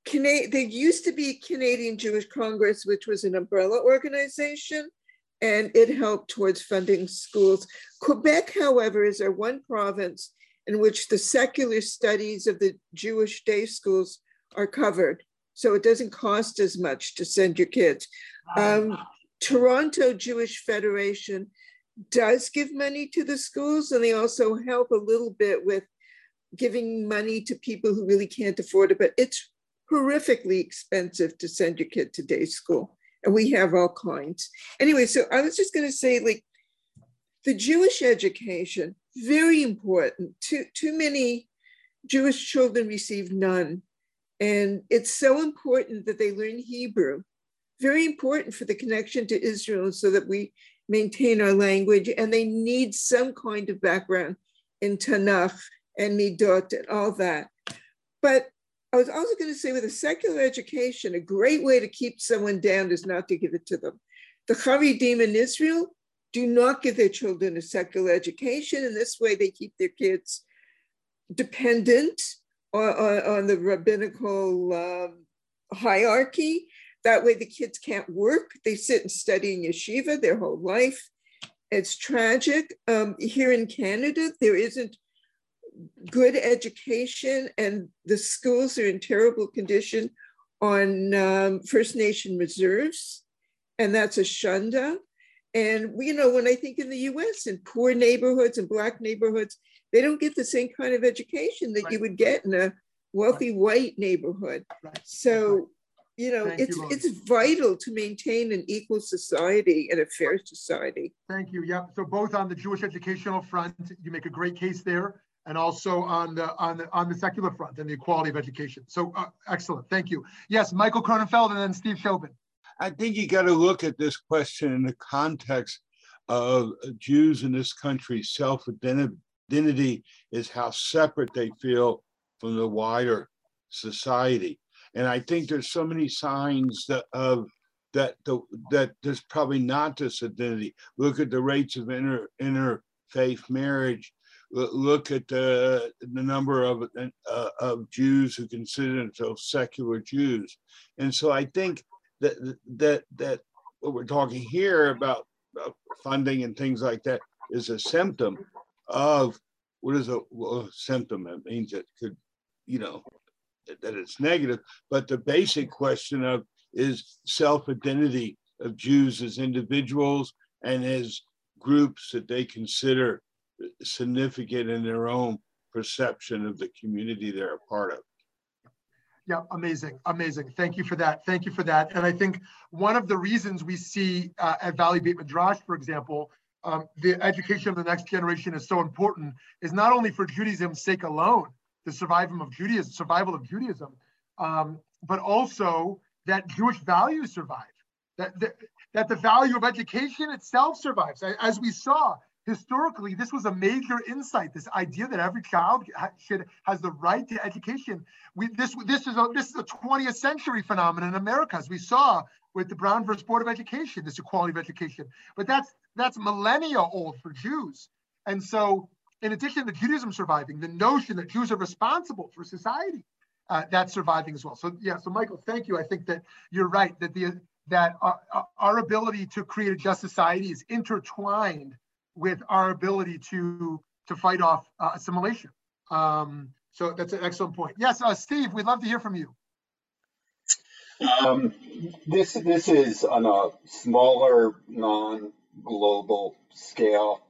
Speaker 5: Cana- there used to be Canadian Jewish Congress, which was an umbrella organization, and it helped towards funding schools. Quebec, however, is our one province in which the secular studies of the Jewish day schools are covered. So it doesn't cost as much to send your kids. Um, Toronto Jewish Federation does give money to the schools, and they also help a little bit with giving money to people who really can't afford it. But it's horrifically expensive to send your kid to day school, we have all kinds. Anyway, so I was just going to say, like, the Jewish education very important. Too too many Jewish children receive none, and it's so important that they learn Hebrew. Very important for the connection to Israel, so that we maintain our language, and they need some kind of background in Tanakh and Midot and all that. But I was also going to say with a secular education, a great way to keep someone down is not to give it to them. The Haredim in Israel do not give their children a secular education. In this way, they keep their kids dependent on, on, on the rabbinical um, hierarchy that way, the kids can't work. They sit and study in yeshiva their whole life. It's tragic. Um, here in Canada, there isn't good education, and the schools are in terrible condition on um, First Nation reserves, and that's a shunda. And you know, when I think in the U.S. in poor neighborhoods and black neighborhoods, they don't get the same kind of education that right. you would get in a wealthy right. white neighborhood. Right. So you know Thank it's you, it's vital to maintain an equal society and a fair society
Speaker 1: Thank you. Yeah. So both on the Jewish educational front, you make a great case there, and also on the on the on the secular front and the equality of education. So uh, excellent. Thank you. Yes, Michael Kronenfeld and then Steve Shobin.
Speaker 3: I think you got to look at this question in the context of Jews in this country. Self identity is how separate they feel from the wider society. And I think there's so many signs that of that the, that there's probably not this identity. Look at the rates of inter interfaith marriage. Look at the the number of uh, of Jews who consider themselves secular Jews, and so I think that that that what we're talking here about funding and things like that is a symptom of what is a, well, a symptom? It means it could, you know, that it's negative, but the basic question of is self-identity of Jews as individuals and as groups that they consider significant in their own perception of the community they're a part of.
Speaker 1: Yeah, amazing, amazing. Thank you for that. Thank you for that. And I think one of the reasons we see uh, at Valley Beit Midrash, for example, um, the education of the next generation is so important is not only for Judaism's sake alone, the survival of Judaism, survival of Judaism, um, but also that Jewish values survive, that, that, that the value of education itself survives. As we saw historically, this was a major insight. This idea that every child should has the right to education. We, this this is a this is a 20th century phenomenon in America, as we saw with the Brown versus Board of Education, this equality of education. But that's that's millennia old for Jews, and so in addition to Judaism surviving, the notion that Jews are responsible for society, uh, that's surviving as well. So yeah, so Michael, thank you. I think that you're right that the that our, our ability to create a just society is intertwined with our ability to to fight off uh, assimilation. Um, so that's an excellent point. Yes, uh, Steve, we'd love to hear from you.
Speaker 6: Um, this this is on a smaller, non-global scale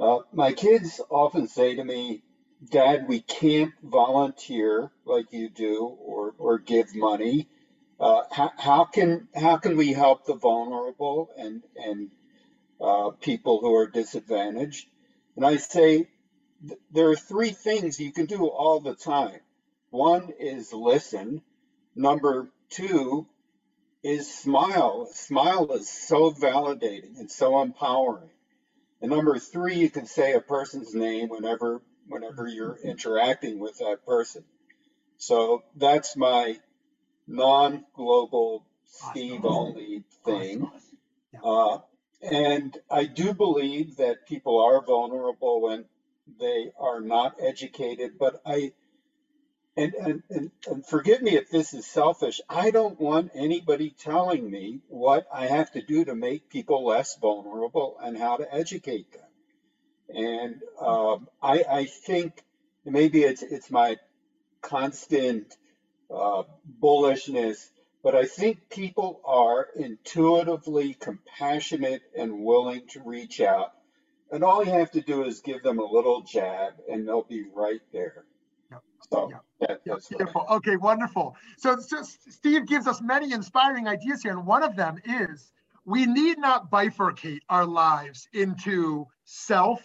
Speaker 6: Uh, my kids often say to me, Dad, we can't volunteer like you do or, or give money. Uh, how, how, can how can we help the vulnerable and and uh, people who are disadvantaged? And I say th- there are three things you can do all the time. One is listen. Number two is smile. Smile is so validating and so empowering. And number three, you can say a person's name whenever whenever you're interacting with that person. So that's my non-global Steve only thing. Uh, and I do believe that people are vulnerable and they are not educated, but I and, and, and, and forgive me if this is selfish, I don't want anybody telling me what I have to do to make people less vulnerable and how to educate them. And um, I, I think maybe it's it's my constant uh, bullishness, but I think people are intuitively compassionate and willing to reach out. And all you have to do is give them a little jab, and they'll be right there.
Speaker 1: Yep. So yep. That, yep. beautiful. Okay, wonderful. So, so Steve gives us many inspiring ideas here, and one of them is we need not bifurcate our lives into self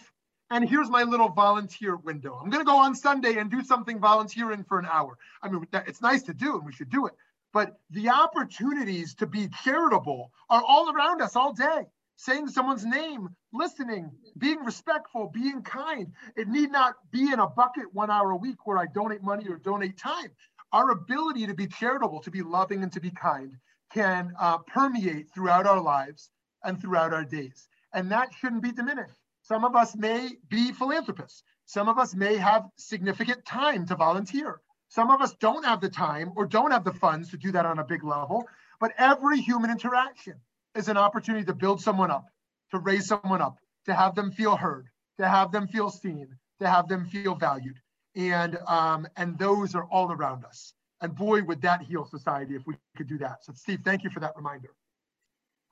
Speaker 1: and here's my little volunteer window. I'm going to go on Sunday and do something volunteering for an hour. I mean, it's nice to do and we should do it. But the opportunities to be charitable are all around us all day. Saying someone's name, listening, being respectful, being kind. It need not be in a bucket one hour a week where I donate money or donate time. Our ability to be charitable, to be loving, and to be kind can uh, permeate throughout our lives and throughout our days. And that shouldn't be diminished. Some of us may be philanthropists. Some of us may have significant time to volunteer. Some of us don't have the time or don't have the funds to do that on a big level. But every human interaction is an opportunity to build someone up, to raise someone up, to have them feel heard, to have them feel seen, to have them feel valued. And, um, and those are all around us. And boy, would that heal society if we could do that. So, Steve, thank you for that reminder.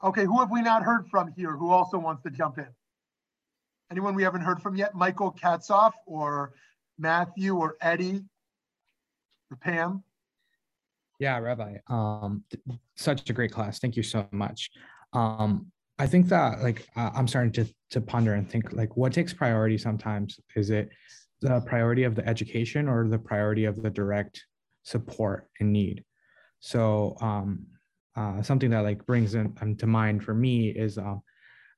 Speaker 1: Okay, who have we not heard from here who also wants to jump in? Anyone we haven't heard from yet? Michael Katzoff or Matthew or Eddie Pam?
Speaker 7: Yeah, Rabbi. Um, such a great class. Thank you so much. Um, I think that like uh, I'm starting to to ponder and think like what takes priority sometimes is it the priority of the education or the priority of the direct support and need. So um, uh, something that like brings in, um, to mind for me is uh,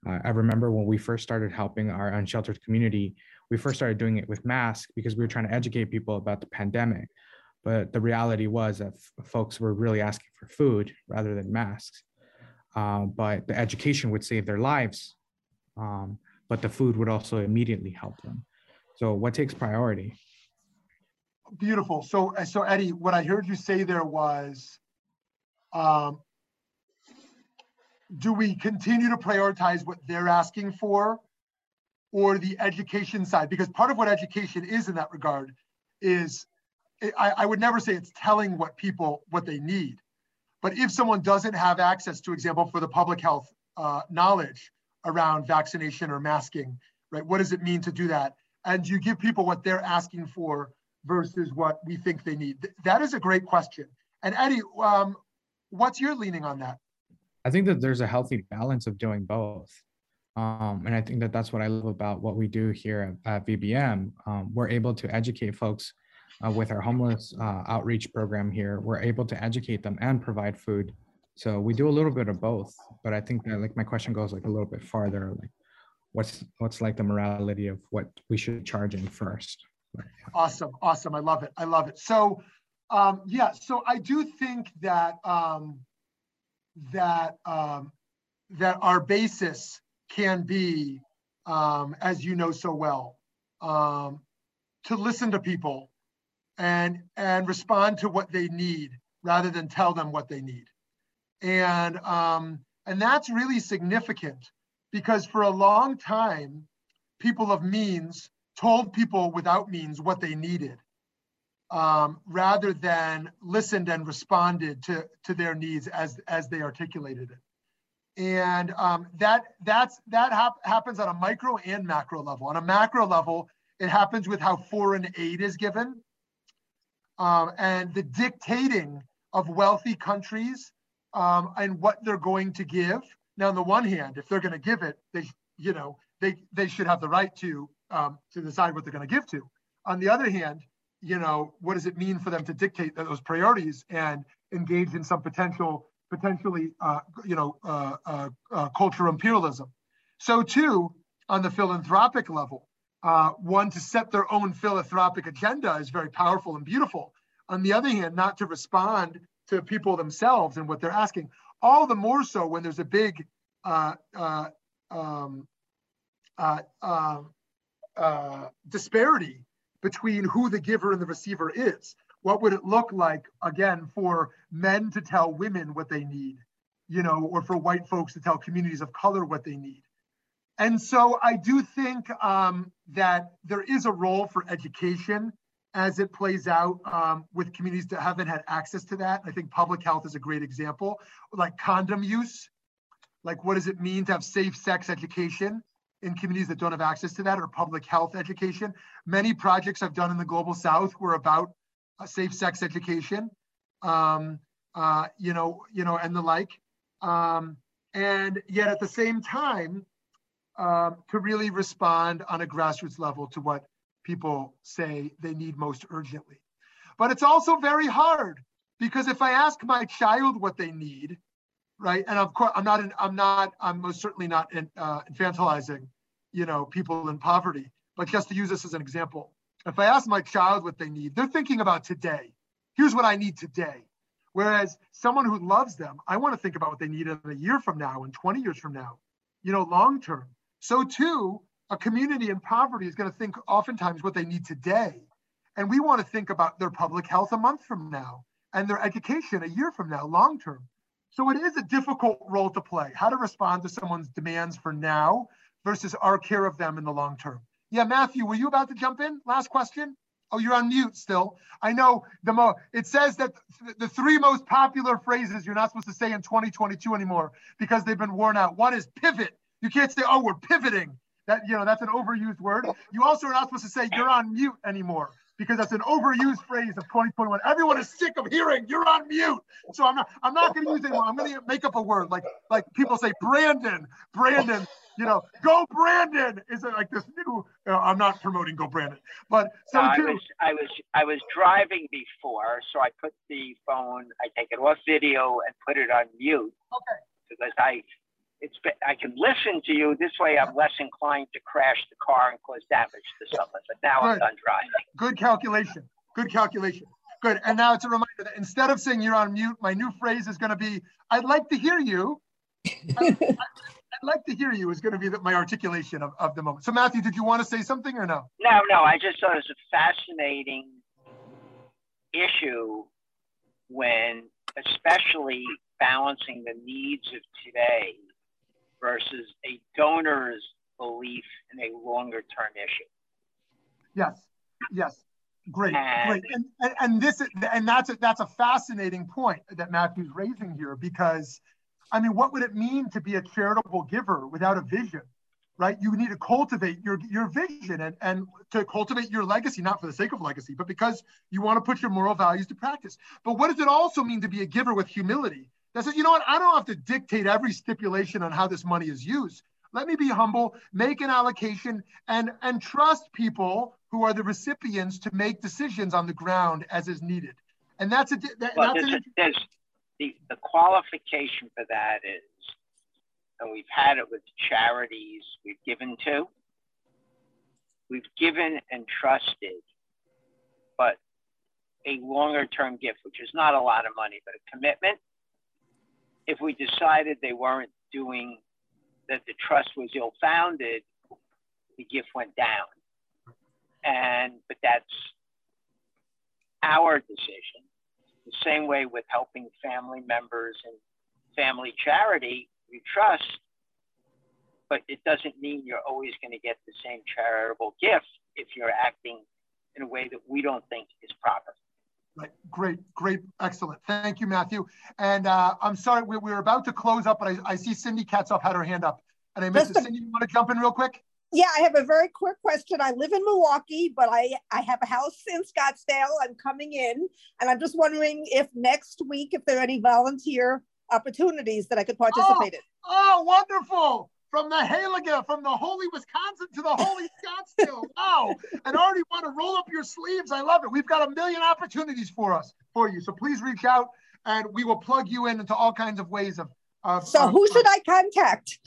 Speaker 7: I remember when we first started helping our unsheltered community, we first started doing it with masks because we were trying to educate people about the pandemic. But the reality was that f- folks were really asking for food rather than masks. Uh, but the education would save their lives, um, but the food would also immediately help them. So, what takes priority?
Speaker 1: Beautiful. So, so Eddie, what I heard you say there was um, do we continue to prioritize what they're asking for or the education side? Because part of what education is in that regard is I, I, would never say it's telling what people what they need. But if someone doesn't have access, to example, for the public health uh, knowledge around vaccination or masking, right? What does it mean to do that? And you give people what they're asking for versus what we think they need. That is a great question. And Eddie, um, what's your leaning on that?
Speaker 7: I think that there's a healthy balance of doing both. Um, and I think that that's what I love about what we do here at, at VBM. Um, we're able to educate folks uh, with our homeless uh, outreach program here. We're able to educate them and provide food. So we do a little bit of both. But I think that like my question goes like a little bit farther. Like, what's what's like the morality of what we should charge in first?
Speaker 1: Awesome, awesome. I love it. I love it. So um, yeah, so I do think that. Um, that um, that our basis can be, um, as you know so well, um, to listen to people and and respond to what they need rather than tell them what they need, and um, and that's really significant because for a long time, people of means told people without means what they needed um, rather than listened and responded to, to their needs as, as they articulated it. And um, that that's that hap- happens on a micro and macro level. On a macro level, it happens with how foreign aid is given um, and the dictating of wealthy countries um, and what they're going to give. Now, on the one hand, if they're going to give it, they you know they they should have the right to um, to decide what they're going to give to. On the other hand, you know what does it mean for them to dictate those priorities and engage in some potential potentially uh, you know uh, uh, uh cultural imperialism? So too on the philanthropic level, uh, one to set their own philanthropic agenda is very powerful and beautiful. On the other hand, not to respond to people themselves and what they're asking. All the more so when there's a big uh, uh, um, uh, um, uh, disparity between who the giver and the receiver is. What would it look like, again, for men to tell women what they need, you know, or for white folks to tell communities of color what they need? And so I do think um, that there is a role for education as it plays out um, with communities that haven't had access to that. I think public health is a great example, like condom use. Like, what does it mean to have safe sex education in communities that don't have access to that, or public health education? Many projects I've done in the global south were about safe sex education, um, uh, you know, you know, and the like. Um, and yet, at the same time, um, to really respond on a grassroots level to what people say they need most urgently. But it's also very hard because if I ask my child what they need, right, and of course I'm not, in, I'm not, I'm most certainly not in, uh, infantilizing, you know, people in poverty. But just to use this as an example, if I ask my child what they need, they're thinking about today. Here's what I need today. Whereas someone who loves them, I want to think about what they need in a year from now and 20 years from now, you know, long term. So too, a community in poverty is going to think oftentimes what they need today. And we want to think about their public health a month from now and their education a year from now, long term. So it is a difficult role to play, how to respond to someone's demands for now versus our care of them in the long term. Yeah, Matthew, were you about to jump in? Last question. Oh, you're on mute still. I know the mo. It says that th- the three most popular phrases you're not supposed to say in 2022 anymore because they've been worn out. One is pivot. You can't say, "Oh, we're pivoting." That you know that's an overused word. You also are not supposed to say you're on mute anymore because that's an overused phrase of 2021. Everyone is sick of hearing you're on mute. So I'm not I'm not going to use it anymore. I'm going to make up a word like like people say Brandon, Brandon. You know, go Brandon is it like this new? Uh, I'm not promoting go Brandon, but so
Speaker 2: no, I was I was I was driving before, so I put the phone, I take it off video and put it on mute.
Speaker 1: Okay.
Speaker 2: Because I it's I can listen to you. This way, I'm less inclined to crash the car and cause damage to someone. But now Good. I'm done driving.
Speaker 1: Good calculation. Good calculation. Good. And now it's a reminder that instead of saying you're on mute, my new phrase is going to be, "I'd like to hear you." [LAUGHS] I'd, I'd like to hear you is going to be the, my articulation of, of the moment. So, Matthew, did you want to say something or no?
Speaker 2: No, no. I just thought it was a fascinating issue when, especially balancing the needs of today versus a donor's belief in a longer term issue.
Speaker 1: Yes, yes. Great, and, great, and, and, and this and that's a, that's a fascinating point that Matthew's raising here because, I mean, what would it mean to be a charitable giver without a vision, right? You need to cultivate your your vision and and to cultivate your legacy, not for the sake of legacy, but because you want to put your moral values to practice. But what does it also mean to be a giver with humility? That says, you know what, I don't have to dictate every stipulation on how this money is used. Let me be humble, make an allocation, and, and trust people who are the recipients to make decisions on the ground as is needed. And that's a that,
Speaker 2: well, that's there's, an, there's the, the qualification for that is, and we've had it with charities we've given to, we've given and trusted, but a longer term gift, which is not a lot of money, but a commitment if we decided they weren't doing that the trust was ill-founded, the gift went down. And but that's our decision. The same way with helping family members and family charity, you trust, but it doesn't mean you're always going to get the same charitable gift if you're acting in a way that we don't think is proper.
Speaker 1: Right. Great. Great. Excellent. Thank you, Matthew. And uh, I'm sorry, we, we, were about to close up, but I, I see Cindy Katzoff had her hand up. And I missed it. Cindy, you want to jump in real quick?
Speaker 8: Yeah, I have a very quick question. I live in Milwaukee, but I, I have a house in Scottsdale. I'm coming in, and I'm just wondering if next week, if there are any volunteer opportunities that I could participate
Speaker 1: oh,
Speaker 8: in.
Speaker 1: Oh, wonderful! From the Haliga, from the holy Wisconsin to the holy [LAUGHS] Scottsdale. wow! And already want to roll up your sleeves. I love it. We've got a million opportunities for us for you. So please reach out, and we will plug you in into all kinds of ways of. of
Speaker 8: so
Speaker 1: of,
Speaker 8: who should I contact?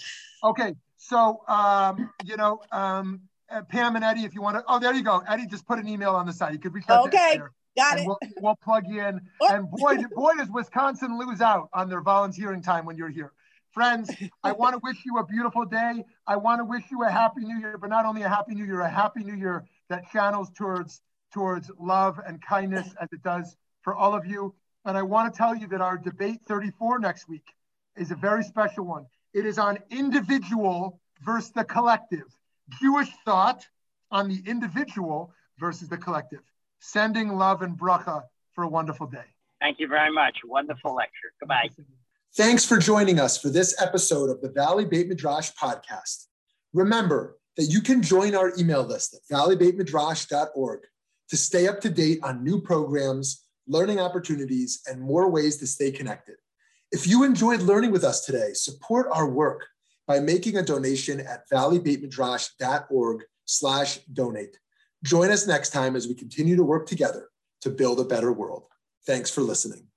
Speaker 1: Okay, so, um, you know, um, uh, Pam and Eddie, if you want to, oh, there you go. Eddie just put an email on the side. You could reach out.
Speaker 8: Okay, got it.
Speaker 1: We'll, we'll, plug you in. Oh. And boy, [LAUGHS] boy, does Wisconsin lose out on their volunteering time when you're here. Friends, I [LAUGHS] want to wish you a beautiful day. I want to wish you a happy new year, but not only a happy new year, a happy new year that channels towards towards love and kindness as it does for all of you. And I want to tell you that our debate 34 next week is a very special one. It is on individual versus the collective. Jewish thought on the individual versus the collective. Sending love and bracha for a wonderful day.
Speaker 9: Thank you very much. Wonderful lecture. Goodbye.
Speaker 10: Thanks for joining us for this episode of the Valley Beit Midrash podcast. Remember that you can join our email list at valleybeitmidrash.org to stay up to date on new programs, learning opportunities, and more ways to stay connected. If you enjoyed learning with us today, support our work by making a donation at valleybeitmidrash.org slash donate. Join us next time as we continue to work together to build a better world. Thanks for listening.